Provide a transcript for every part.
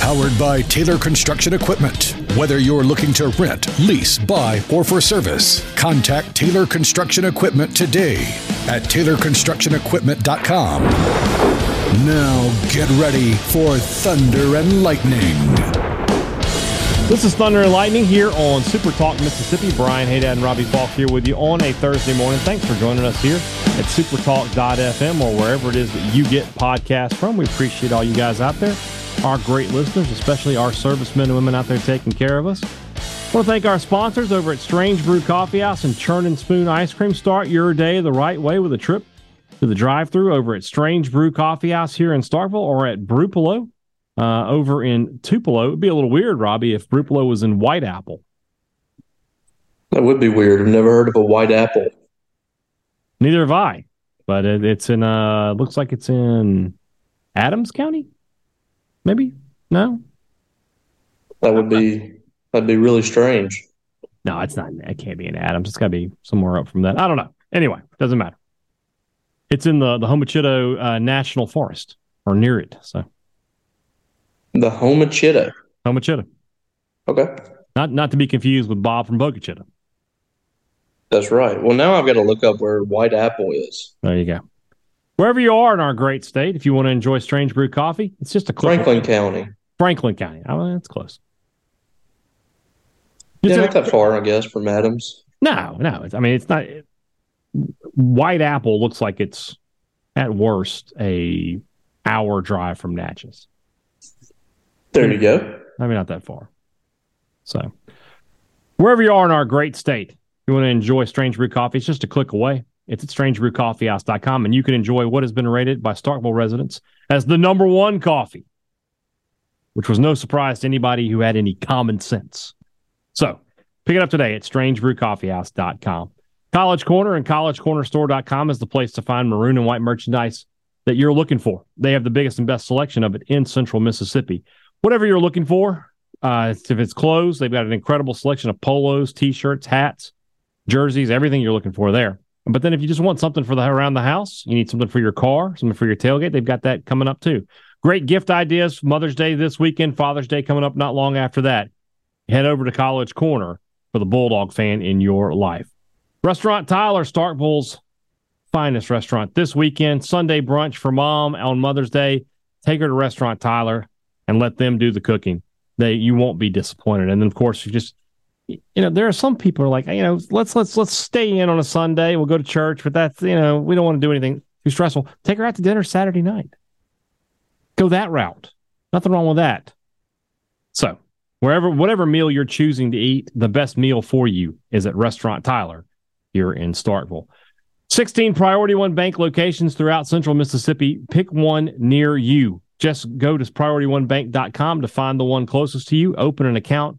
Powered by Taylor Construction Equipment. Whether you're looking to rent, lease, buy, or for service, contact Taylor Construction Equipment today at TaylorConstructionEquipment.com. Now get ready for Thunder and Lightning. This is Thunder and Lightning here on Super Talk Mississippi. Brian Hadad and Robbie Faulk here with you on a Thursday morning. Thanks for joining us here at supertalk.fm or wherever it is that you get podcasts from. We appreciate all you guys out there, our great listeners, especially our servicemen and women out there taking care of us. I want to thank our sponsors over at Strange Brew Coffee House and Churn and Spoon Ice Cream. Start your day the right way with a trip to the drive-through over at Strange Brew Coffee House here in Starkville or at Brupolo uh, over in Tupelo. It'd be a little weird, Robbie, if Brupolo was in White Apple. That would be weird. I've never heard of a white apple. Neither have I, but it, it's in. Uh, looks like it's in Adams County. Maybe no. That would be that'd be really strange. No, it's not. It can't be in Adams. It's got to be somewhere up from that. I don't know. Anyway, doesn't matter. It's in the the Homochitto uh, National Forest or near it. So The Homachita. Homochitto, Okay. not not to be confused with Bob from Bogue Chitto. That's right. Well now I've got to look up where white apple is. There you go. Wherever you are in our great state, if you want to enjoy Strange Brew coffee, it's just a click. Franklin County. Franklin County. Oh, that's close. Yeah, Just not that far, I guess, from Adams. No, no. It's, I mean, it's not. White Apple looks like it's at worst a hour drive from Natchez. There you go. I mean, not that far. So, wherever you are in our great state, you want to enjoy Strange Brew coffee, it's just a click away. It's at strangebrewcoffeehouse.com, and you can enjoy what has been rated by Starkville residents as the number one coffee, which was no surprise to anybody who had any common sense. So, pick it up today at strangebrewcoffeehouse.com. College Corner and collegecornerstore.com is the place to find maroon and white merchandise that you're looking for. They have the biggest and best selection of it in central Mississippi. Whatever you're looking for, uh, if it's clothes, they've got an incredible selection of polos, t-shirts, hats, jerseys, everything you're looking for there. But then if you just want something for the around the house, you need something for your car, something for your tailgate, they've got that coming up too. Great gift ideas. Mother's Day this weekend, Father's Day coming up not long after that. Head over to College Corner for the Bulldog fan in your life. Restaurant Tyler, Starkville's finest restaurant this weekend. Sunday brunch for mom on Mother's Day. Take her to Restaurant Tyler and let them do the cooking. They you won't be disappointed. And then of course you just you know there are some people are like you know let's let's let's stay in on a Sunday. We'll go to church, but that's you know we don't want to do anything too stressful. Take her out to dinner Saturday night. Go that route. Nothing wrong with that. So wherever whatever meal you're choosing to eat, the best meal for you is at Restaurant Tyler here in Starkville. 16 Priority One Bank locations throughout central Mississippi. Pick one near you. Just go to priorityonebank.com to find the one closest to you, open an account,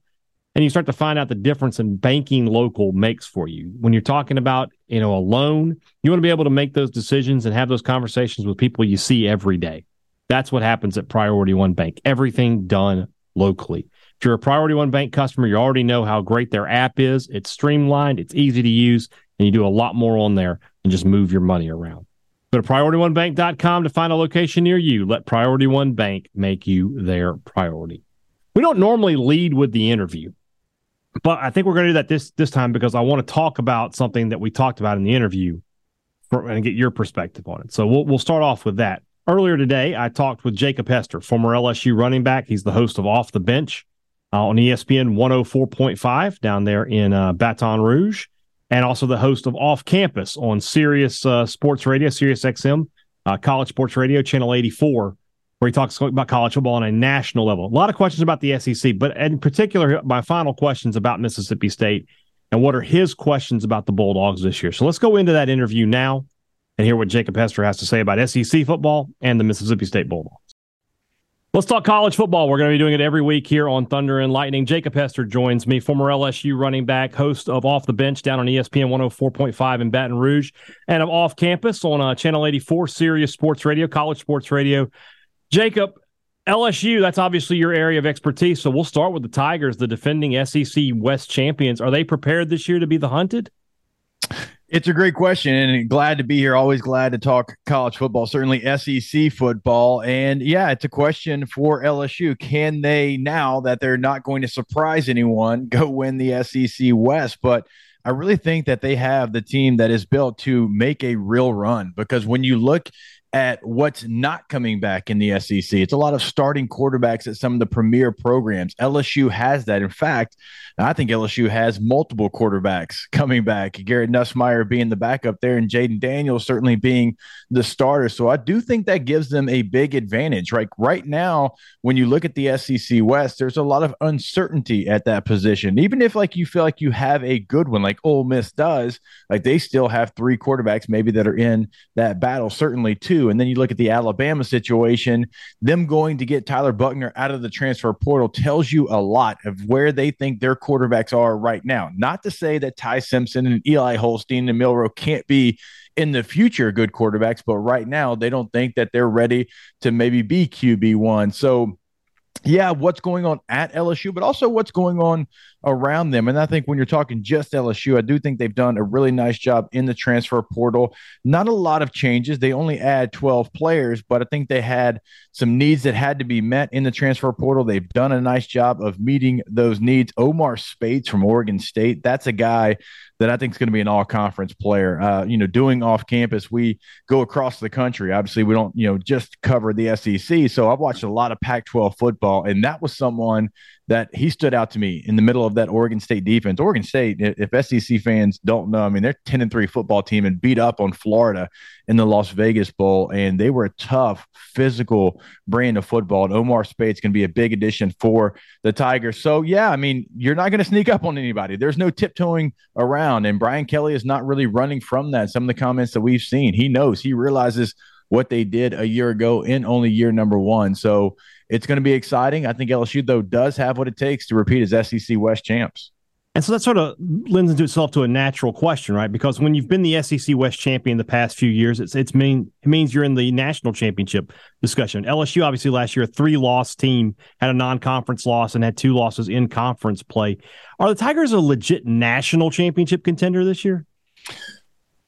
and you start to find out the difference in banking local makes for you. When you're talking about, you know, a loan, you want to be able to make those decisions and have those conversations with people you see every day. That's what happens at Priority One Bank. Everything done locally. If you're a Priority One Bank customer, you already know how great their app is. It's streamlined, it's easy to use, and you do a lot more on there and just move your money around. Go to PriorityOneBank.com to find a location near you. Let Priority One Bank make you their priority. We don't normally lead with the interview, but I think we're going to do that this this time because I want to talk about something that we talked about in the interview for, and get your perspective on it. So we'll we'll start off with that. Earlier today, I talked with Jacob Hester, former LSU running back. He's the host of Off the Bench uh, on ESPN 104.5 down there in uh, Baton Rouge, and also the host of Off Campus on Sirius uh, Sports Radio, Sirius XM, uh, College Sports Radio, Channel 84, where he talks about college football on a national level. A lot of questions about the SEC, but in particular, my final questions about Mississippi State and what are his questions about the Bulldogs this year. So let's go into that interview now and hear what Jacob Hester has to say about SEC football and the Mississippi State Bulldogs. Let's talk college football. We're going to be doing it every week here on Thunder and Lightning. Jacob Hester joins me, former LSU running back, host of Off the Bench down on ESPN 104.5 in Baton Rouge, and I'm Off Campus on uh, Channel 84, Sirius Sports Radio, College Sports Radio. Jacob, LSU, that's obviously your area of expertise. So we'll start with the Tigers, the defending SEC West champions. Are they prepared this year to be the hunted? It's a great question, and glad to be here. Always glad to talk college football, certainly SEC football. And yeah, it's a question for LSU. Can they, now that they're not going to surprise anyone, go win the SEC West? But I really think that they have the team that is built to make a real run because when you look at what's not coming back in the SEC. It's a lot of starting quarterbacks at some of the premier programs. LSU has that. In fact, I think LSU has multiple quarterbacks coming back. Garrett Nussmeier being the backup there, and Jayden Daniels certainly being the starter. So I do think that gives them a big advantage. Right, right now, when you look at the SEC West, there's a lot of uncertainty at that position. Even if like you feel like you have a good one, like Ole Miss does, like they still have three quarterbacks maybe that are in that battle. Certainly two. And then you look at the Alabama situation, them going to get Tyler Buchner out of the transfer portal tells you a lot of where they think their quarterbacks are right now. Not to say that Ty Simpson and Eli Holstein and Milroe can't be in the future good quarterbacks, but right now they don't think that they're ready to maybe be QB1. So yeah, what's going on at LSU, but also what's going on around them. And I think when you're talking just LSU, I do think they've done a really nice job in the transfer portal. Not a lot of changes. They only add 12 players, but I think they had some needs that had to be met in the transfer portal. They've done a nice job of meeting those needs. Omar Speights from Oregon State, that's a guy that I think is going to be an all conference player. Uh, you know, doing off campus, we go across the country. Obviously, we don't, you know, just cover the SEC. So I've watched a lot of Pac 12 football, and that was someone that he stood out to me in the middle of that Oregon State defense. Oregon State, if SEC fans don't know, I mean, they're 10 and 3 football team and beat up on Florida in the Las Vegas Bowl. And they were a tough, physical brand of football. And Omar Speights can be a big addition for the Tigers. So, yeah, I mean, you're not going to sneak up on anybody. There's no tiptoeing around. And Brian Kelly is not really running from that. Some of the comments that we've seen, he knows, he realizes what they did a year ago in only year number one. So it's going to be exciting. I think LSU, though, does have what it takes to repeat as SEC West champs. And so that sort of lends into itself to a natural question, right? Because when you've been the SEC West champion the past few years, it's it's mean it means you're in the national championship discussion. LSU obviously last year a three loss team had a non conference loss and had two losses in conference play. Are the Tigers a legit national championship contender this year?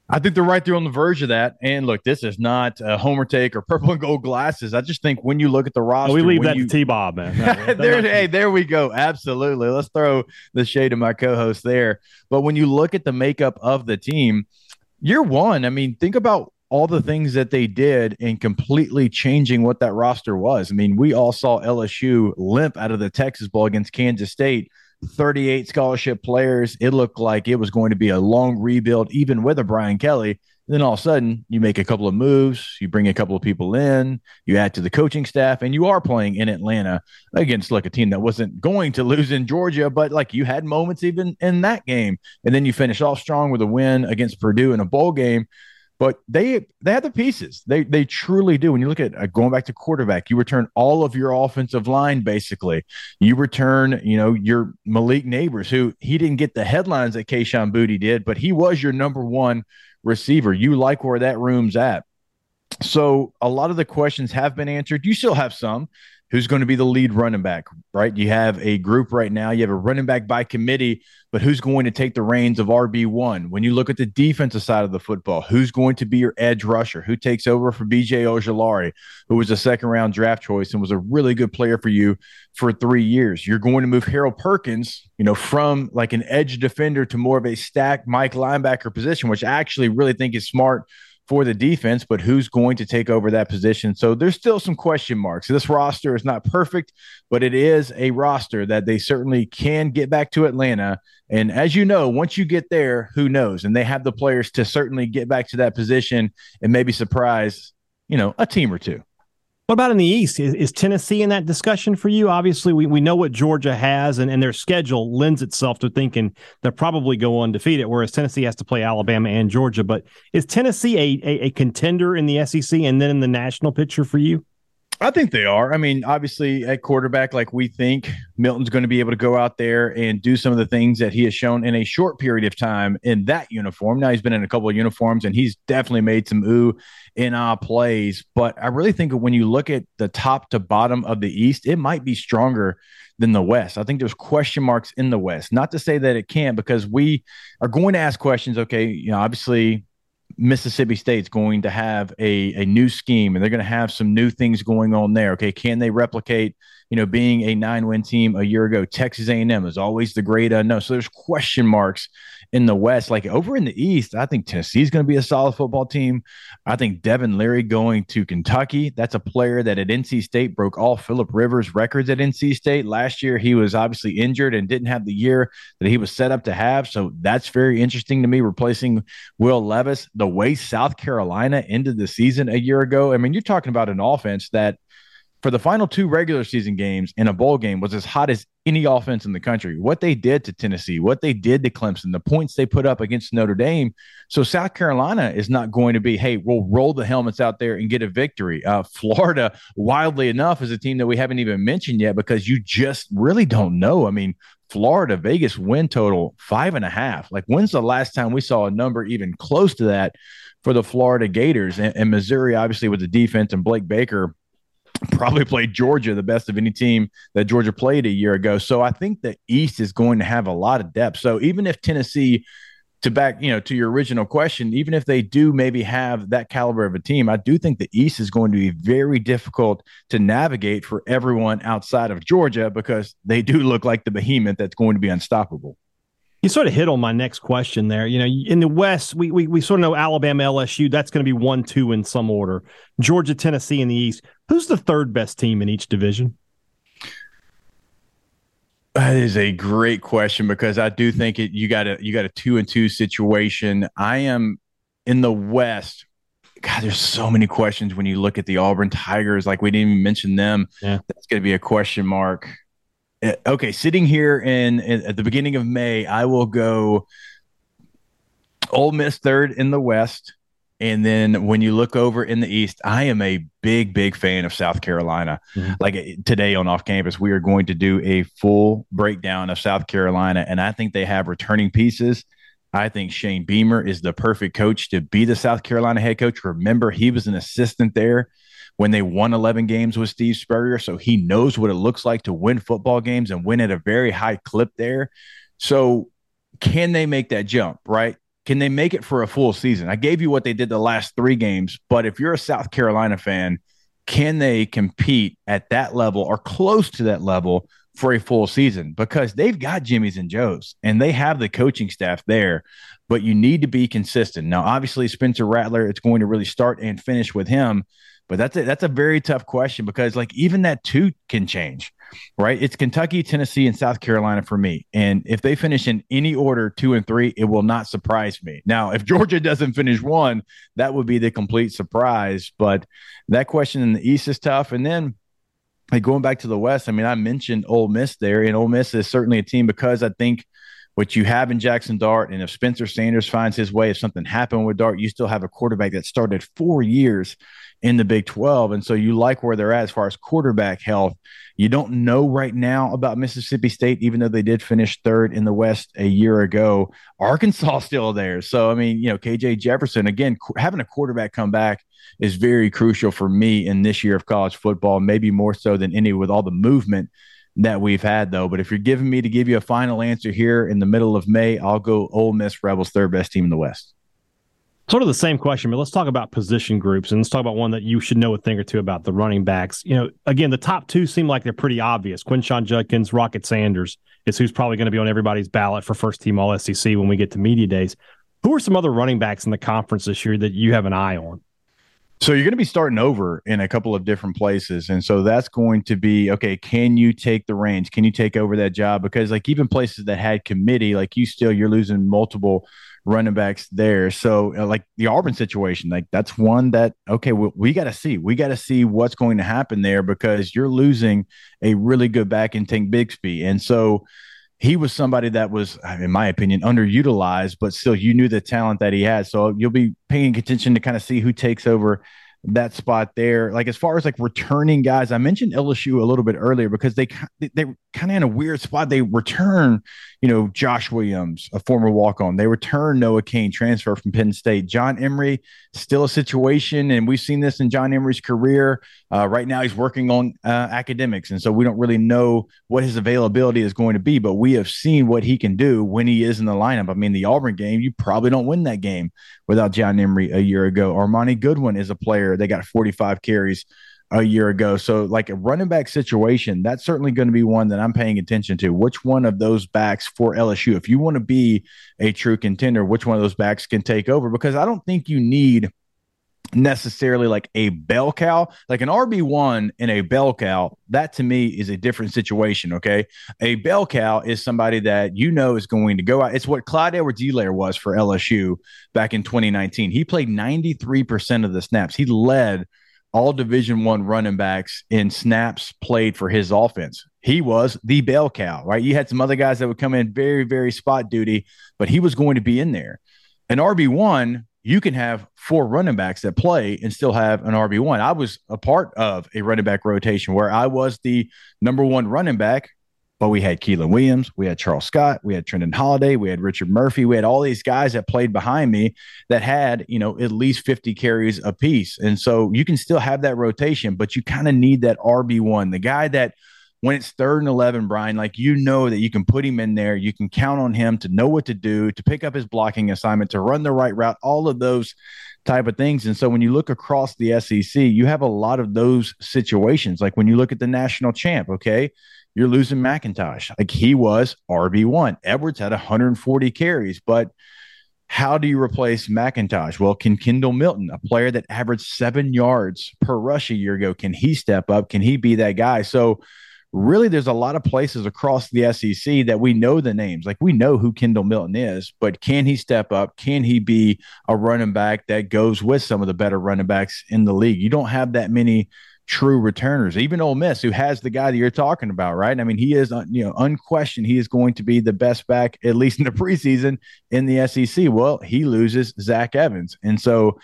I think they're right there on the verge of that. And look, this is not a homer take or purple and gold glasses. I just think when you look at the roster, oh, we leave that you... to T Bob, man. No, there, hey, there we go. Absolutely. Let's throw the shade of my co-host there. But when you look at the makeup of the team, year one, I mean, think about all the things that they did in completely changing what that roster was. I mean, we all saw LSU limp out of the Texas Bowl against Kansas State 38 scholarship players. It looked like it was going to be a long rebuild, even with a Brian Kelly. Then all of a sudden, you make a couple of moves, you bring a couple of people in, you add to the coaching staff, and you are playing in Atlanta against like a team that wasn't going to lose in Georgia, but like you had moments even in that game. And then you finish off strong with a win against Purdue in a bowl game. But they they have the pieces. They they truly do. When you look at uh, going back to quarterback, you return all of your offensive line basically. You return, you know, your Malik Nabers, who he didn't get the headlines that Kayshon Boutte did, but he was your number one receiver. You like where that room's at. So a lot of the questions have been answered. You still have some who's going to be the lead running back, right? You have a group right now, you have a running back by committee, but who's going to take the reins of RB1? When you look at the defensive side of the football, who's going to be your edge rusher? Who takes over for BJ Ojulari, who was a second round draft choice and was a really good player for you for three years? You're going to move Harold Perkins, you know, from like an edge defender to more of a stack Mike linebacker position, which I actually really think is smart for the defense, but who's going to take over that position? So there's still some question marks. This roster is not perfect, but it is a roster that they certainly can get back to Atlanta. And as you know, once you get there, who knows? And they have the players to certainly get back to that position and maybe surprise, you know, a team or two. What about in the East? Is, is, Tennessee in that discussion for you? Obviously, we, we know what Georgia has, and, and their schedule lends itself to thinking they'll probably go undefeated, whereas Tennessee has to play Alabama and Georgia. But is Tennessee a, a, a contender in the SEC and then in the national picture for you? I think they are. I mean, obviously, at quarterback, like we think Milton's going to be able to go out there and do some of the things that he has shown in a short period of time in that uniform. Now he's been in a couple of uniforms and he's definitely made some ooh in our ah plays. But I really think when you look at the top to bottom of the East, it might be stronger than the West. I think there's question marks in the West. Not to say that it can't, because we are going to ask questions. Okay, you know, obviously Mississippi State's going to have a, a new scheme and they're going to have some new things going on there. Okay, can they replicate, you know, being a nine win team a year ago? Texas A&M is always the great unknown. So there's question marks in the West. Like over in the East, I think Tennessee's going to be a solid football team. I think Devin Leary going to Kentucky. That's a player that at NC State broke all Philip Rivers records at NC State. Last year, he was obviously injured and didn't have the year that he was set up to have. So that's very interesting to me, replacing Will Levis. The way South Carolina ended the season a year ago. I mean, you're talking about an offense that for the final two regular season games in a bowl game was as hot as any offense in the country. What they did to Tennessee, what they did to Clemson, the points they put up against Notre Dame. So South Carolina is not going to be, hey, we'll roll the helmets out there and get a victory. Uh, Florida, wildly enough, is a team that we haven't even mentioned yet because you just really don't know. I mean, Florida, Vegas win total five and a half. Like, when's the last time we saw a number even close to that for the Florida Gators? And, and Missouri, obviously, with the defense and Blake Baker probably played Georgia the best of any team that Georgia played a year ago. So I think the East is going to have a lot of depth. So even if Tennessee, to back, you know, to your original question, even if they do maybe have that caliber of a team, I do think the East is going to be very difficult to navigate for everyone outside of Georgia because they do look like the behemoth that's going to be unstoppable. You sort of hit on my next question there. You know, in the West, we we, we sort of know Alabama, LSU. That's going to be one, two in some order. Georgia, Tennessee in the East. Who's the third best team in each division? That is a great question because I do think it. You got a you got a two and two situation. I am in the West. God, there's so many questions when you look at the Auburn Tigers. Like we didn't even mention them. Yeah. That's going to be a question mark. Uh, okay, sitting here in, in, at the beginning of May, I will go Ole Miss third in the West. And then when you look over in the East, I am a big, big fan of South Carolina. Mm-hmm. Like uh, today on off campus, we are going to do a full breakdown of South Carolina. And I think they have returning pieces. I think Shane Beamer is the perfect coach to be the South Carolina head coach. Remember, he was an assistant there when they won 11 games with Steve Spurrier. So he knows what it looks like to win football games and win at a very high clip there. So can they make that jump, right? Can they make it for a full season? I gave you what they did the last three games, but if you're a South Carolina fan, can they compete at that level or close to that level for a full season? Because they've got Jimmy's and Joe's and they have the coaching staff there, but you need to be consistent. Now, obviously, Spencer Rattler, it's going to really start and finish with him. But that's a, that's a very tough question because like even that two can change, right? It's Kentucky, Tennessee, and South Carolina for me. And if they finish in any order, two and three, it will not surprise me. Now, if Georgia doesn't finish one, that would be the complete surprise. But that question in the East is tough. And then like going back to the West, I mean, I mentioned Ole Miss there, and Ole Miss is certainly a team because I think what you have in Jackson Dart, and if Spencer Sanders finds his way, if something happened with Dart, you still have a quarterback that started four years in the Big 12. And so you like where they're at as far as quarterback health. You don't know right now about Mississippi State, even though they did finish third in the West a year ago. Arkansas still there. So, I mean, you know, KJ Jefferson, again, having a quarterback come back is very crucial for me in this year of college football, maybe more so than any with all the movement that we've had, though. But if you're giving me to give you a final answer here in the middle of May, I'll go Ole Miss Rebels, third best team in the West. Sort of the same question, but let's talk about position groups and let's talk about one that you should know a thing or two about the running backs. You know, again, the top two seem like they're pretty obvious. Quinshon Judkins, Rocket Sanders is who's probably going to be on everybody's ballot for first team All SEC when we get to media days. Who are some other running backs in the conference this year that you have an eye on? So you're going to be starting over in a couple of different places. And so that's going to be okay, can you take the reins? Can you take over that job? Because like even places that had committee, like you still you're losing multiple running backs there. So, uh, like the Auburn situation, like that's one that okay, we, we got to see. We got to see what's going to happen there because you're losing a really good back in Tank Bigsby, and so he was somebody that was, in my opinion, underutilized, but still you knew the talent that he had. So you'll be paying attention to kind of see who takes over that spot there. Like as far as like returning guys, I mentioned LSU a little bit earlier because they they kind of in a weird spot. They return, you know, Josh Williams, a former walk on. They return Noah Cain, transfer from Penn State. John Emery, still a situation, and we've seen this in John Emery's career. Uh, right now, he's working on uh, academics, and so we don't really know what his availability is going to be. But we have seen what he can do when he is in the lineup. I mean, the Auburn game, you probably don't win that game without John Emery a year ago. Armoni Goodwin is a player. They got 45 carries a year ago. So, like a running back situation, that's certainly going to be one that I'm paying attention to. Which one of those backs for LSU, if you want to be a true contender, which one of those backs can take over? Because I don't think you need necessarily like a bell cow, like an RB1 and a bell cow. That to me is a different situation. Okay. A bell cow is somebody that you know is going to go out. It's what Clyde Edwards Helaire was for LSU back in 2019. He played 93% of the snaps. He led all division one running backs in snaps played for his offense. He was the bell cow, right? You had some other guys that would come in very, very spot duty, but he was going to be in there. An RB1, you can have four running backs that play and still have an RB1. I was a part of a running back rotation where I was the number one running back but we had Keiland Williams, we had Charles Scott, we had Trindon Holiday, we had Richard Murphy, we had all these guys that played behind me that had, you know, at least 50 carries a piece. And so you can still have that rotation, but you kind of need that RB1, the guy that when it's third and 11, Brian, like you know that you can put him in there, you can count on him to know what to do, to pick up his blocking assignment, to run the right route, all of those type of things. And so when you look across the SEC, you have a lot of those situations. Like when you look at the national champ, okay, you're losing McIntosh. Like he was RB1. Edwards had 140 carries, but how do you replace McIntosh? Well, can Kendall Milton, a player that averaged seven yards per rush a year ago, can he step up? Can he be that guy? So, really, there's a lot of places across the SEC that we know the names. Like we know who Kendall Milton is, but can he step up? Can he be a running back that goes with some of the better running backs in the league? You don't have that many true returners. Even Ole Miss, who has the guy that you're talking about, right? I mean, he is, uh, you know, unquestioned. He is going to be the best back, at least in the preseason in the SEC. Well, he loses Zach Evans, and so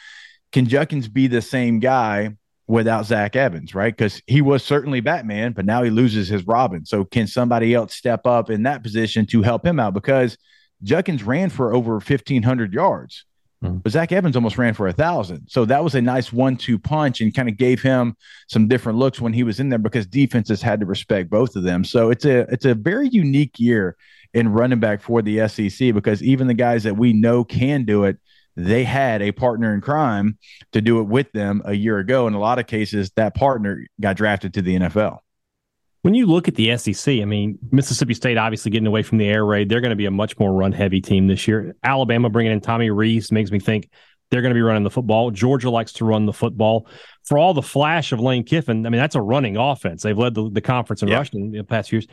can Judkins be the same guy without Zach Evans, right? Because he was certainly Batman, but now he loses his Robin. So can somebody else step up in that position to help him out? Because Judkins ran for over 1,500 yards. Mm-hmm. But Zach Evans almost ran for a thousand. So that was a nice one two punch and kind of gave him some different looks when he was in there because defenses had to respect both of them. So it's a it's a very unique year in running back for the SEC because even the guys that we know can do it, they had a partner in crime to do it with them a year ago. In a lot of cases, that partner got drafted to the NFL. When you look at the SEC, I mean, Mississippi State obviously getting away from the air raid. They're going to be a much more run heavy team this year. Alabama bringing in Tommy Rees makes me think they're going to be running the football. Georgia likes to run the football. For all the flash of Lane Kiffin, I mean, that's a running offense. They've led the, the conference in yep. rushing in the past years.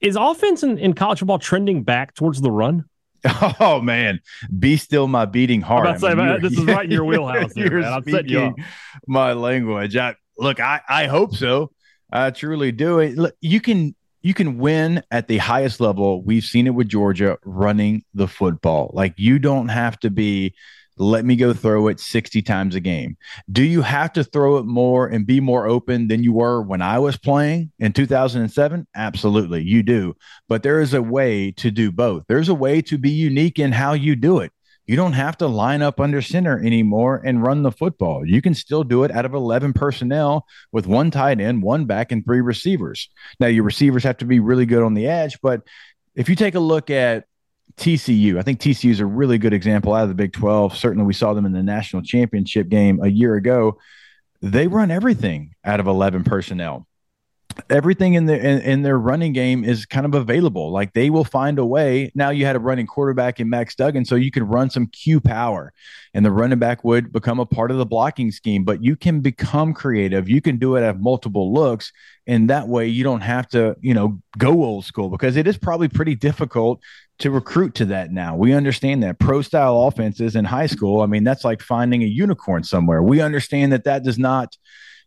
Is offense in, in college football trending back towards the run? Oh man, be still my beating heart. I mean, say, this is right in your wheelhouse. There, you're man. I'm speaking you my language. I, look, I, I hope so. I truly do. It you can you can win at the highest level. We've seen it with Georgia running the football. Like you don't have to be let me go throw it 60 times a game. Do you have to throw it more and be more open than you were when I was playing in 2007? Absolutely, you do. But there is a way to do both. There's a way to be unique in how you do it. You don't have to line up under center anymore and run the football. You can still do it out of 11 personnel with one tight end, one back, and three receivers. Now, your receivers have to be really good on the edge, but if you take a look at TCU, I think TCU is a really good example out of the Big 12. Certainly, we saw them in the national championship game a year ago. They run everything out of 11 personnel everything in their in, in, their running game is kind of available. Like they will find a way. Now you had a running quarterback in Max Duggan, so you could run some Q power, and the running back would become a part of the blocking scheme. But you can become creative. You can do it at multiple looks, and that way you don't have to you know go old school because it is probably pretty difficult to recruit to that now. We understand that pro style offenses in high school. I mean, that's like finding a unicorn somewhere. We understand that that does not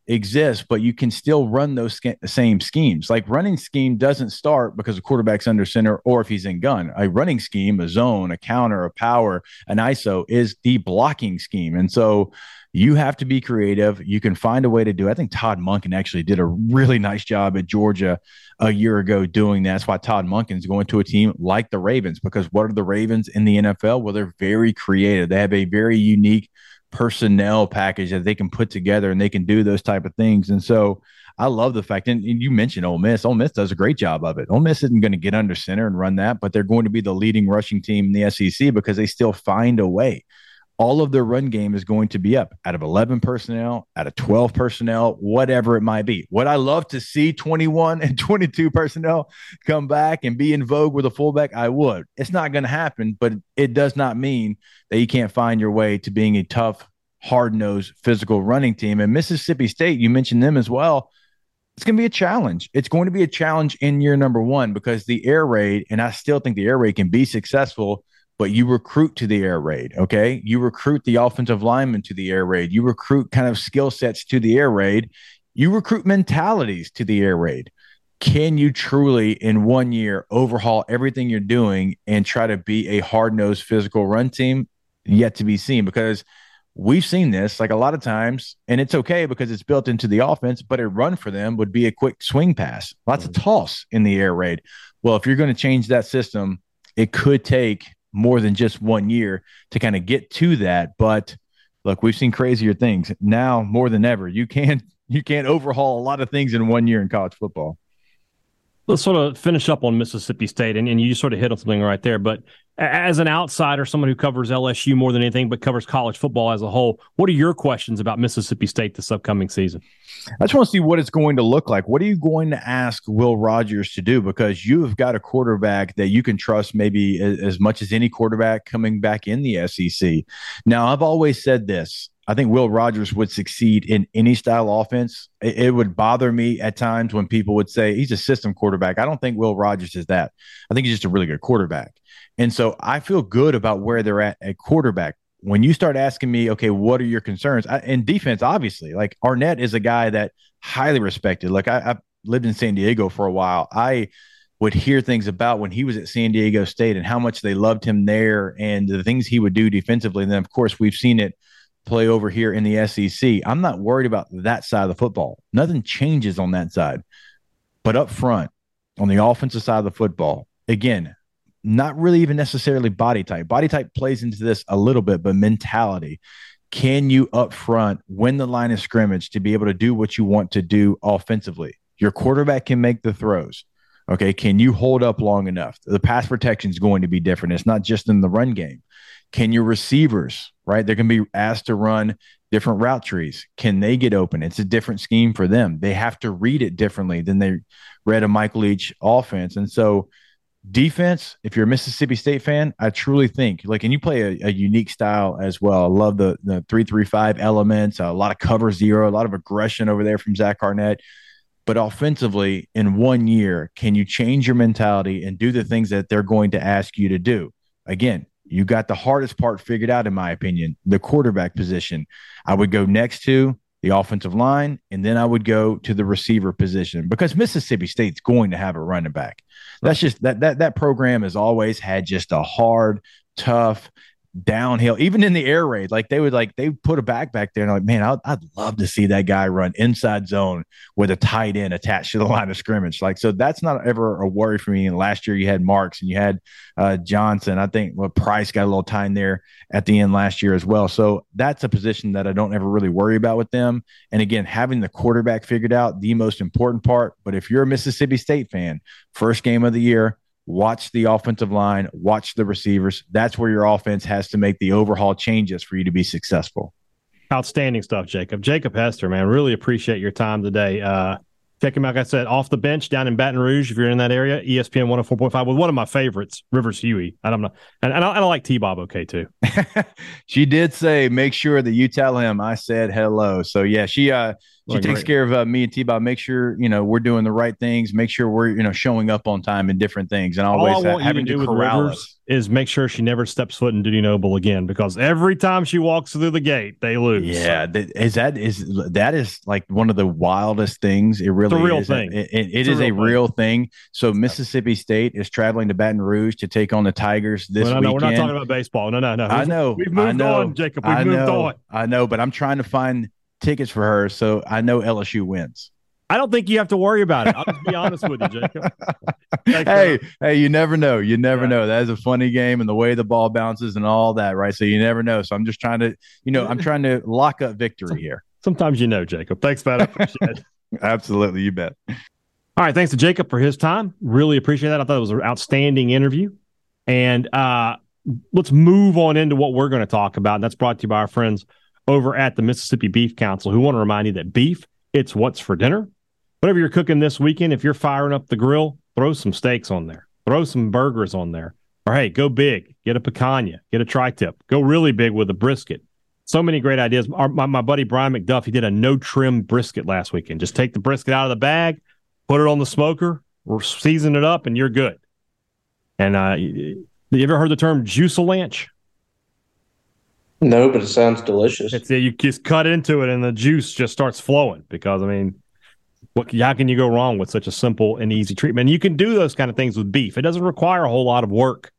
exists, but you can still run those sk- same schemes. Like running scheme doesn't start because the quarterback's under center or if he's in gun. A running scheme, a zone, a counter, a power, an ISO is the blocking scheme. And so you have to be creative. You can find a way to do. It. I think Todd Monken actually did a really nice job at Georgia a year ago doing that. That's why Todd Monken's going to a team like the Ravens because what are the Ravens in the NFL? Well, they're very creative. They have a very unique personnel package that they can put together and they can do those type of things. And so I love the fact, and, and you mentioned Ole Miss. Ole Miss does a great job of it. Ole Miss isn't going to get under center and run that, but they're going to be the leading rushing team in the SEC because they still find a way all of their run game is going to be up out of 11 personnel, out of 12 personnel, whatever it might be. What I love to see 21 and 22 personnel come back and be in vogue with a fullback, I would. It's not going to happen, but it does not mean that you can't find your way to being a tough, hard nosed, physical running team. And Mississippi State, you mentioned them as well. It's going to be a challenge. It's going to be a challenge in year number one because the air raid, and I still think the air raid can be successful but you recruit to the air raid. Okay. You recruit the offensive lineman to the air raid. You recruit kind of skill sets to the air raid. You recruit mentalities to the air raid. Can you truly, in one year, overhaul everything you're doing and try to be a hard nosed physical run team? Yet to be seen because we've seen this like a lot of times, and it's okay because it's built into the offense, but a run for them would be a quick swing pass, lots mm-hmm. of toss in the air raid. Well, if you're going to change that system, it could take more than just one year to kind of get to that. But look, we've seen crazier things now more than ever. You can't you can't overhaul a lot of things in one year in college football. Let's sort of finish up on Mississippi State, and, and you sort of hit on something right there. But as an outsider, someone who covers LSU more than anything, but covers college football as a whole, what are your questions about Mississippi State this upcoming season? I just want to see what it's going to look like. What are you going to ask Will Rogers to do? Because you have got a quarterback that you can trust maybe as, much as any quarterback coming back in the SEC. Now, I've always said this I think Will Rogers would succeed in any style offense. It, it, would bother me at times when people would say he's a system quarterback. I don't think Will Rogers is that. I think he's just a really good quarterback. And so I feel good about where they're at at quarterback. When you start asking me, okay, what are your concerns? I, in defense, obviously, like Arnett is a guy that highly respected. Like I, I've lived in San Diego for a while. I would hear things about when he was at San Diego State and how much they loved him there and the things he would do defensively. And then, of course, we've seen it play over here in the SEC. I'm not worried about that side of the football. Nothing changes on that side. But up front, on the offensive side of the football, again, not really even necessarily body type. Body type plays into this a little bit, but mentality. Can you up front win the line of scrimmage to be able to do what you want to do offensively? Your quarterback can make the throws. Okay. Can you hold up long enough? The pass protection is going to be different. It's not just in the run game. Can your receivers, right? They're going to be asked to run different route trees. Can they get open? It's a different scheme for them. They have to read it differently than they read a Michael Leach offense. And so, defense, if you're a Mississippi State fan, I truly think like, and you play a, a unique style as well. I love the the three three five elements, a lot of cover zero, a lot of aggression over there from Zach Arnett. But offensively, in one year, can you change your mentality and do the things that they're going to ask you to do? Again, you got the hardest part figured out, in my opinion, the quarterback position. I would go next to the offensive line, and then I would go to the receiver position because Mississippi State's going to have a running back. That's just that that that program has always had just a hard, tough, downhill, even in the air raid, like they would like they put a back back there and like, man, I'd, I'd love to see that guy run inside zone with a tight end attached to the line of scrimmage. Like, so that's not ever a worry for me. And last year you had Marks and you had uh, Johnson. I think well, Price got a little time there at the end last year as well. So that's a position that I don't ever really worry about with them. And again, having the quarterback figured out, the most important part. But if you're a Mississippi State fan, first game of the year, watch the offensive line, watch the receivers. That's where your offense has to make the overhaul changes for you to be successful. Outstanding stuff, Jacob. Jacob Hester, man, really appreciate your time today. Uh, check him out, like I said, off the bench down in Baton Rouge. If you're in that area, ESPN 104.5 with one of my favorites, Rivers Huey. I don't know. And, and, I, and I like T Bob okay too. she did say, make sure that you tell him I said hello. So, yeah, she, uh, she takes great. care of uh, me and T-Bob. Make sure you know we're doing the right things. Make sure we're you know showing up on time and different things. And always All I want having to, to corral us is make sure she never steps foot in Dudy Noble again because every time she walks through the gate, they lose. Yeah, is that is that is like one of the wildest things. It really it's a real is. thing. It, it, it is a real, thing. thing. So Mississippi State is traveling to Baton Rouge to take on the Tigers this well, no, weekend. we're not talking about baseball. No, no, no. I know. We've moved know, on, Jacob. We've I moved know, on. I know, but I'm trying to find tickets for her, so I know LSU wins. I don't think you have to worry about it. I'll just be honest with you, Jacob. hey, hey, you never know. You never yeah. know. That is a funny game and the way the ball bounces and all that, right? So you never know. So I'm just trying to, you know, I'm trying to lock up victory here. Sometimes you know, Jacob. Thanks, man. Absolutely, you bet. All right, thanks to Jacob for his time. Really appreciate that. I thought it was an outstanding interview. And uh, let's move on into what we're going to talk about. And that's brought to you by our friends over at the Mississippi Beef Council, who want to remind you that beef, it's what's for dinner whatever you're cooking this weekend, if you're firing up the grill, throw some steaks on there, throw some burgers on there. Or hey, go big, get a picanha, get a tri tip, go really big with a brisket. So many great ideas. Our, my, my buddy Brian McDuff, he did a no trim brisket last weekend. Just take the brisket out of the bag, put it on the smoker, season it up, and you're good. And uh, you ever heard the term juice-a-lanch? No, but it sounds delicious. It's you just cut into it and the juice just starts flowing because I mean what, how can you go wrong with such a simple and easy treatment? You can do those kind of things with beef. It doesn't require a whole lot of work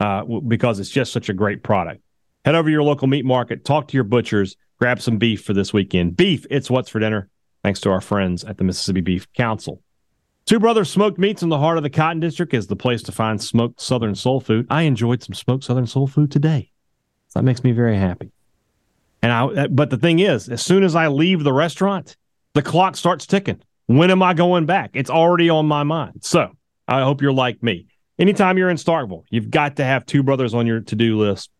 uh, because it's just such a great product. Head over to your local meat market, talk to your butchers, grab some beef for this weekend. Beef, it's what's for dinner, thanks to our friends at the Mississippi Beef Council. Two Brothers Smoked Meats in the heart of the Cotton District is the place to find smoked Southern soul food. I enjoyed some smoked Southern soul food today. That makes me very happy. And I, uh, but the thing is, as soon as I leave the restaurant, the clock starts ticking. When am I going back? It's already on my mind. So I hope you're like me. Anytime you're in Starkville, you've got to have two brothers on your to do list.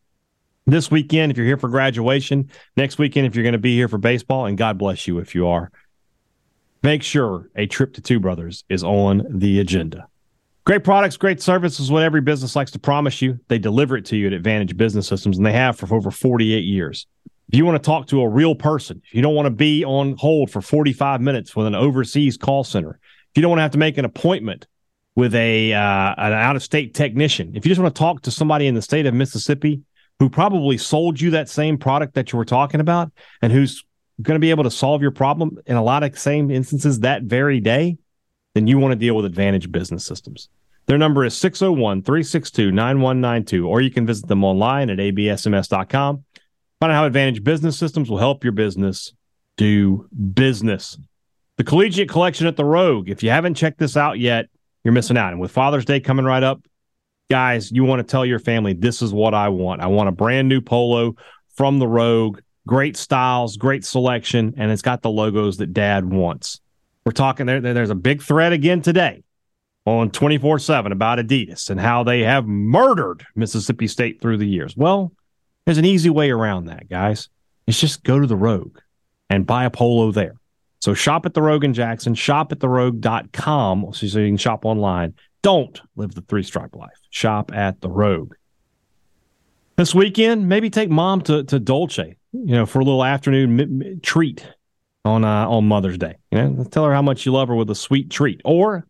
This weekend, if you're here for graduation, next weekend, if you're going to be here for baseball, and God bless you if you are, make sure a trip to Two Brothers is on the agenda. Great products, great service is what every business likes to promise you. They deliver it to you at Advantage Business Systems, and they have for over 48 years. If you want to talk to a real person, if you don't want to be on hold for 45 minutes with an overseas call center, if you don't want to have to make an appointment with a uh, an out of state technician, if you just want to talk to somebody in the state of Mississippi who probably sold you that same product that you were talking about and who's going to be able to solve your problem in a lot of same instances that very day, then you want to deal with Advantage Business Systems. Their number is 601 362 9192, or you can visit them online at absms.com. Find out how Advantage Business Systems will help your business do business. The Collegiate Collection at the Rogue. If you haven't checked this out yet, you're missing out. And with Father's Day coming right up, guys, you want to tell your family, this is what I want. I want a brand new polo from the Rogue. Great styles, great selection, and it's got the logos that dad wants. We're talking there, there's a big thread again today on 24 7 about Adidas and how they have murdered Mississippi State through the years. Well, there's an easy way around that, guys. It's just go to the Rogue and buy a polo there. So shop at the Rogue in Jackson, shop at therogue.com so you can shop online. Don't live the three stripe life. Shop at the Rogue. This weekend, maybe take mom to, to Dolce, you know, for a little afternoon m- m- treat on uh, on Mother's Day. You know, tell her how much you love her with a sweet treat. Or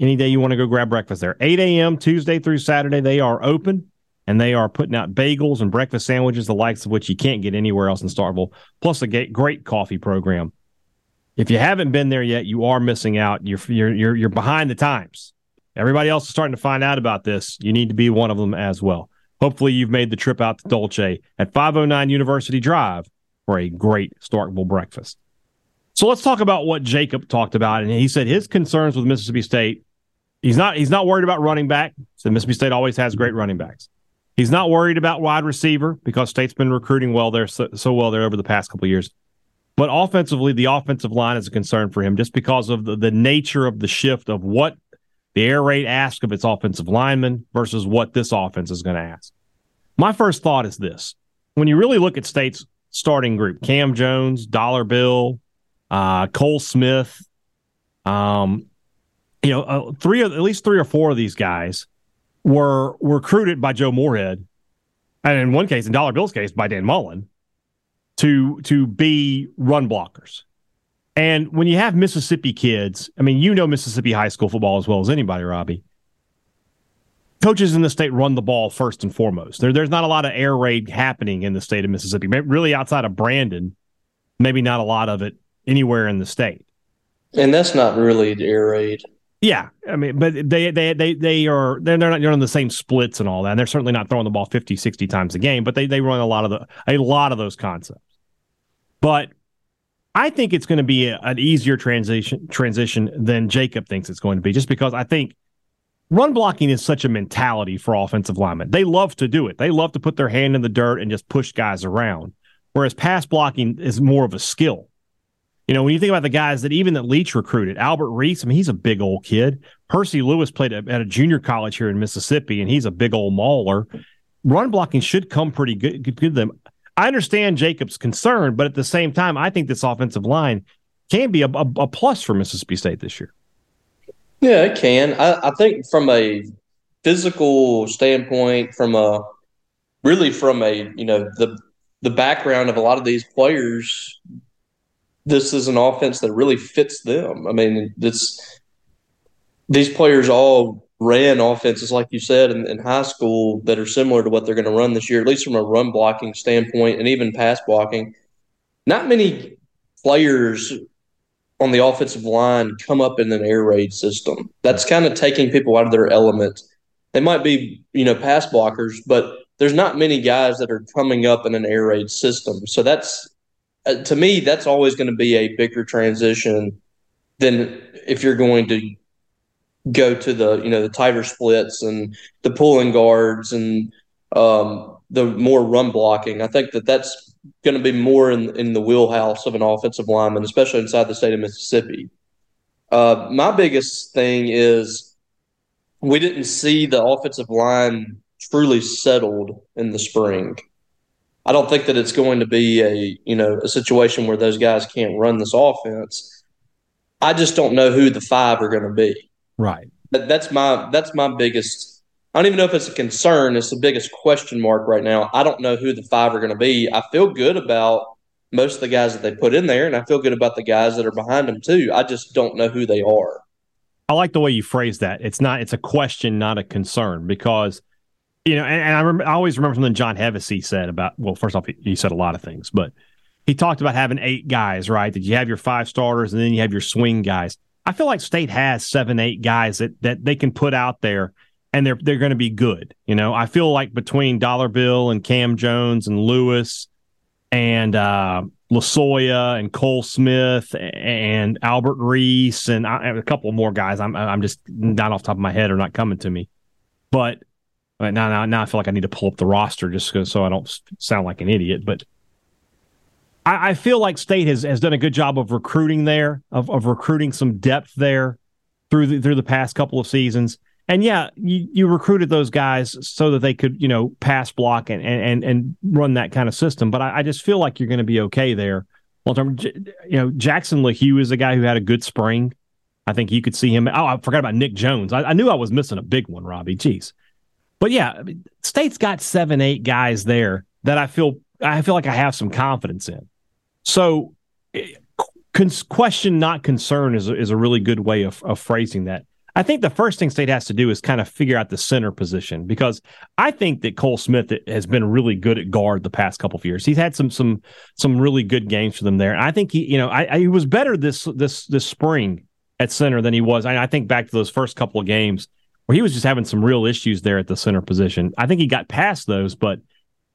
any day you want to go grab breakfast there. 8 a.m. Tuesday through Saturday, they are open and they are putting out bagels and breakfast sandwiches, the likes of which you can't get anywhere else in Starkville, plus a great coffee program. If you haven't been there yet, you are missing out. You're you're you're, you're behind the times. Everybody else is starting to find out about this. You need to be one of them as well. Hopefully, you've made the trip out to Dolce at 509 University Drive for a great Starkville breakfast. So let's talk about what Jacob talked about, and he said his concerns with Mississippi State. He's not he's not worried about running back. So Mississippi State always has great running backs. He's not worried about wide receiver because State's been recruiting well there so, so well there over the past couple years. But offensively, the offensive line is a concern for him just because of the, the nature of the shift of what the air raid asks of its offensive linemen versus what this offense is going to ask. My first thought is this when you really look at State's starting group, Cam Jones, Dollar Bill, uh, Cole Smith, um, you know, uh, three at least three or four of these guys were recruited by Joe Moorhead, and in one case, in Dollar Bill's case, by Dan Mullen, to to be run blockers. And when you have Mississippi kids, I mean, you know Mississippi high school football as well as anybody, Robbie. Coaches in the state run the ball first and foremost. There, there's not a lot of air raid happening in the state of Mississippi. Really, outside of Brandon, maybe not a lot of it anywhere in the state. And that's not really the air raid. Yeah, I mean, but they they they they are they're not running the same splits and all that. And they're certainly not throwing the ball 50, 60 times a game, but they they run a lot of the a lot of those concepts. But I think it's going to be a, an easier transition transition than Jacob thinks it's going to be, just because I think run blocking is such a mentality for offensive linemen. They love to do it. They love to put their hand in the dirt and just push guys around. Whereas pass blocking is more of a skill. You know, when you think about the guys that even that Leach recruited, Albert Reese, I mean, he's a big old kid. Percy Lewis played at a junior college here in Mississippi, and he's a big old mauler. Run blocking should come pretty good, good to them. I understand Jacob's concern, but at the same time, I think this offensive line can be a, a, a plus for Mississippi State this year. Yeah, it can. I, I think from a physical standpoint, from a really from a you know the the background of a lot of these players, this is an offense that really fits them. I mean, this these players all ran offenses, like you said, in, in high school that are similar to what they're going to run this year, at least from a run blocking standpoint and even pass blocking. Not many players on the offensive line come up in an air raid system. That's kind of taking people out of their element. They might be, you know, pass blockers, but there's not many guys that are coming up in an air raid system. So that's uh, to me, that's always going to be a bigger transition than if you're going to go to the you know the tighter splits and the pulling guards and um, the more run blocking. I think that that's going to be more in in the wheelhouse of an offensive lineman, especially inside the state of Mississippi. Uh, my biggest thing is we didn't see the offensive line truly settled in the spring. I don't think that it's going to be a you know a situation where those guys can't run this offense. I just don't know who the five are going to be. Right. But that's my that's my biggest. I don't even know if it's a concern. It's the biggest question mark right now. I don't know who the five are going to be. I feel good about most of the guys that they put in there, and I feel good about the guys that are behind them too. I just don't know who they are. I like the way you phrase that. It's not. It's a question, not a concern, because you know, and, and I, remember, I always remember something John Hevesy said about. Well, first off, he, he said a lot of things, but he talked about having eight guys, right? That you have your five starters, and then you have your swing guys. I feel like State has seven, eight guys that that they can put out there, and they're they're going to be good. You know, I feel like between Dollar Bill and Cam Jones and Lewis and uh, Losoya and Cole Smith and Albert Reese and a couple more guys. I'm I'm just not off top of my head or not coming to me, but now, now, now I feel like I need to pull up the roster just so I don't sound like an idiot. But I, I, feel like State has, has done a good job of recruiting there, of, of recruiting some depth there through the, through the past couple of seasons. And yeah, you, you recruited those guys so that they could, you know, pass block and and and run that kind of system. But I, I just feel like you're going to be okay there. Long term, you know, Jackson LaHue is a guy who had a good spring. I think you could see him. Oh, I forgot about Nick Jones. I, I knew I was missing a big one, Robbie. Jeez. But yeah, I mean, State's got seven, eight guys there that I feel I feel like I have some confidence in. So, eh, question not concern is a, is a really good way of, of phrasing that. I think the first thing State has to do is kind of figure out the center position because I think that Cole Smith has been really good at guard the past couple of years. He's had some some some really good games for them there. I think he, you know, I, I, he was better this this this spring at center than he was. I, I think back to those first couple of games where he was just having some real issues there at the center position. I think he got past those, but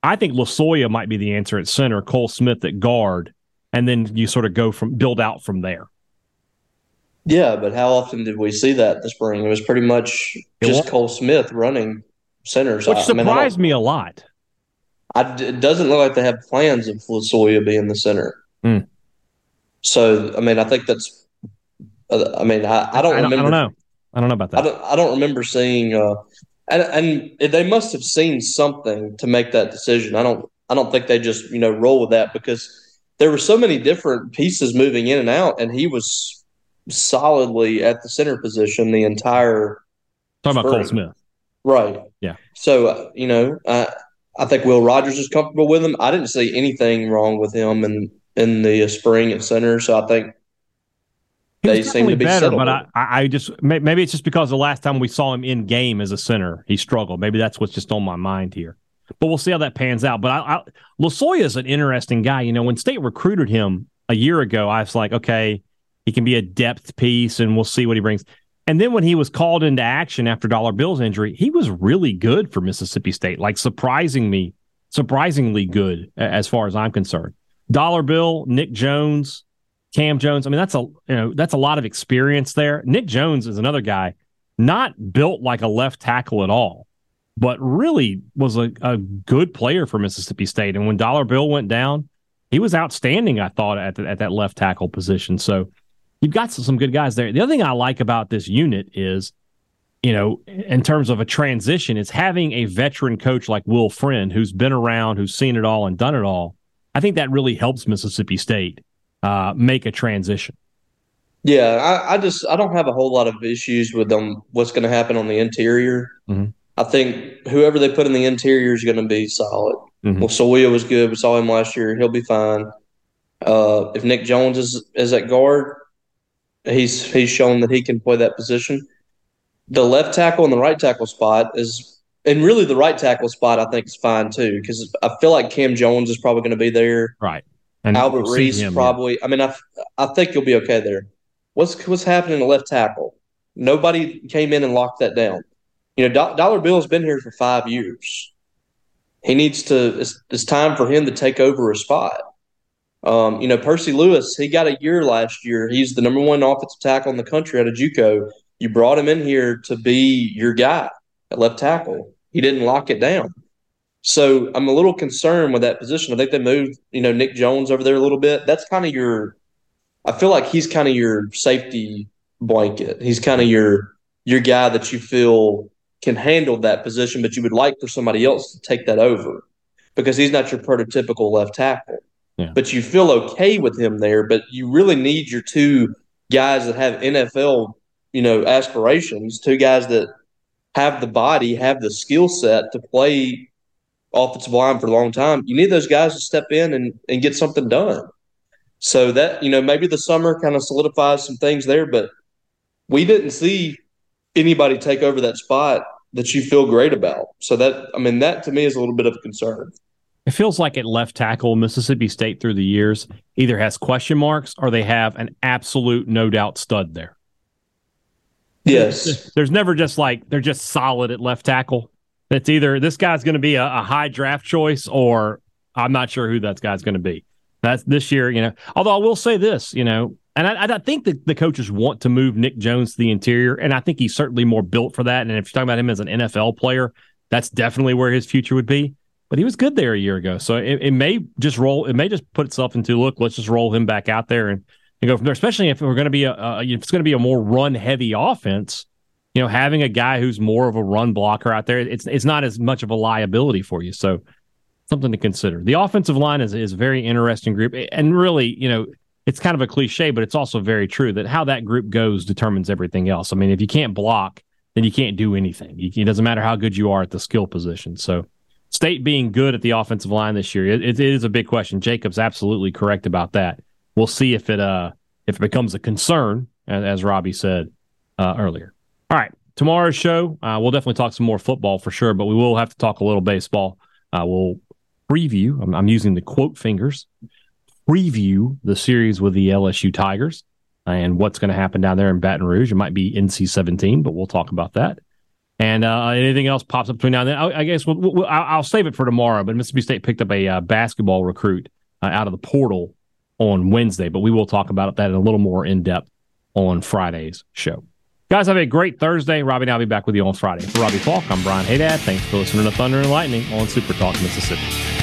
I think Losoya might be the answer at center, Cole Smith at guard, and then you sort of go from build out from there. Yeah, but how often did we see that this spring? It was pretty much just Cole Smith running centers, which surprised I mean, me a lot. I, it doesn't look like they have plans of Losoya being the center. Mm. So, I mean, I think that's. Uh, I mean, I, I don't I remember. I don't know. I don't know about that. I don't, I don't remember seeing, uh, and, and they must have seen something to make that decision. I don't, I don't think they just you know roll with that because there were so many different pieces moving in and out, and he was solidly at the center position the entire. Talking spring. about Cole Smith, right? Yeah. So uh, you know, I I think Will Rogers is comfortable with him. I didn't see anything wrong with him in in the spring at center, so I think they seem to be better, settled. but I, I just maybe it's just because the last time we saw him in game as a center, he struggled. Maybe that's what's just on my mind here. But we'll see how that pans out. But I, I, Losoya is an interesting guy. You know, when State recruited him a year ago, I was like, okay, he can be a depth piece, and we'll see what he brings. And then when he was called into action after Dollar Bill's injury, he was really good for Mississippi State, like surprising me, surprisingly good as far as I'm concerned. Dollar Bill, Nick Jones, Cam Jones. I mean, that's a you know that's a lot of experience there. Nick Jones is another guy, not built like a left tackle at all, but really was a, a good player for Mississippi State. And when Dollar Bill went down, he was outstanding. I thought at the, at that left tackle position. So you've got some good guys there. The other thing I like about this unit is, you know, in terms of a transition, is having a veteran coach like Will Friend who's been around, who's seen it all and done it all. I think that really helps Mississippi State uh, make a transition. Yeah, I, I, just I don't have a whole lot of issues with them. What's going to happen on the interior? Mm-hmm. I think whoever they put in the interior is going to be solid. Mm-hmm. Losoya was good. We saw him last year. He'll be fine. Uh, if Nick Jones is is at guard, he's he's shown that he can play that position. The left tackle and the right tackle spot is, and really the right tackle spot I think is fine too because I feel like Cam Jones is probably going to be there. Right. And Albert Reese him, probably. Yeah. I mean, I I think you'll be okay there. What's what's happening to left tackle? Nobody came in and locked that down. You know, Do- Dollar Bill's been here for five years. He needs to. It's, it's time for him to take over a spot. Um, you know, Percy Lewis, he got a year last year. He's the number one offensive tackle in the country out of JUCO. You brought him in here to be your guy at left tackle. He didn't lock it down. So I'm a little concerned with that position. I think they moved, you know, Nick Jones over there a little bit. That's kind of your I feel like he's kind of your safety blanket. He's kind of your your guy that you feel can handle that position, but you would like for somebody else to take that over because he's not your prototypical left tackle. Yeah. But you feel okay with him there, but you really need your two guys that have NFL, you know, aspirations, two guys that have the body, have the skill set to play offensive line for a long time, you need those guys to step in and, and get something done. So that, you know, maybe the summer kind of solidifies some things there, but we didn't see anybody take over that spot that you feel great about. So that, I mean, that to me is a little bit of a concern. It feels like at left tackle, Mississippi State through the years either has question marks or they have an absolute no doubt stud there. Yes. There's, there's never just like they're just solid at left tackle. It's either this guy's going to be a, a, high draft choice or I'm not sure who that guy's going to be. That's this year, you know. Although I will say this, you know, and I, I think that the coaches want to move Nick Jones to the interior, and I think he's certainly more built for that. And if you're talking about him as an NFL player, that's definitely where his future would be. But he was good there a year ago, so it, it may just roll. It may just put itself into look. Let's just roll him back out there and, and go from there. Especially if we're going to be a, a if it's going to be a more run heavy offense you know, having a guy who's more of a run blocker out there, it's it's not as much of a liability for you. So something to consider. The offensive line is is a very interesting group, and really, you know, it's kind of a cliche, but it's also very true that how that group goes determines everything else. I mean, if you can't block, then you can't do anything. It doesn't matter how good you are at the skill position. So. State being good at the offensive line this year, it, it is a big question. Jacob's absolutely correct about that. We'll see if it uh if it becomes a concern, as, as Robbie said uh, earlier. All right. Tomorrow's show, uh, we'll definitely talk some more football for sure, but we will have to talk a little baseball. Uh, we'll preview, I'm, I'm, using the quote fingers, preview the series with the LSU Tigers and what's going to happen down there in Baton Rouge. It might be NC 17, but we'll talk about that. And uh, anything else pops up between now and then, I, I guess we'll, we'll, I'll, save it for tomorrow. But Mississippi State picked up a uh, basketball recruit uh, out of the portal on Wednesday, but we will talk about that in a little more in depth on Friday's show. Guys, have a great Thursday. Robbie and I'll be back with you on Friday. For Robbie Faulk, I'm Brian Hadad. Thanks for listening to Thunder and Lightning on Super Talk Mississippi.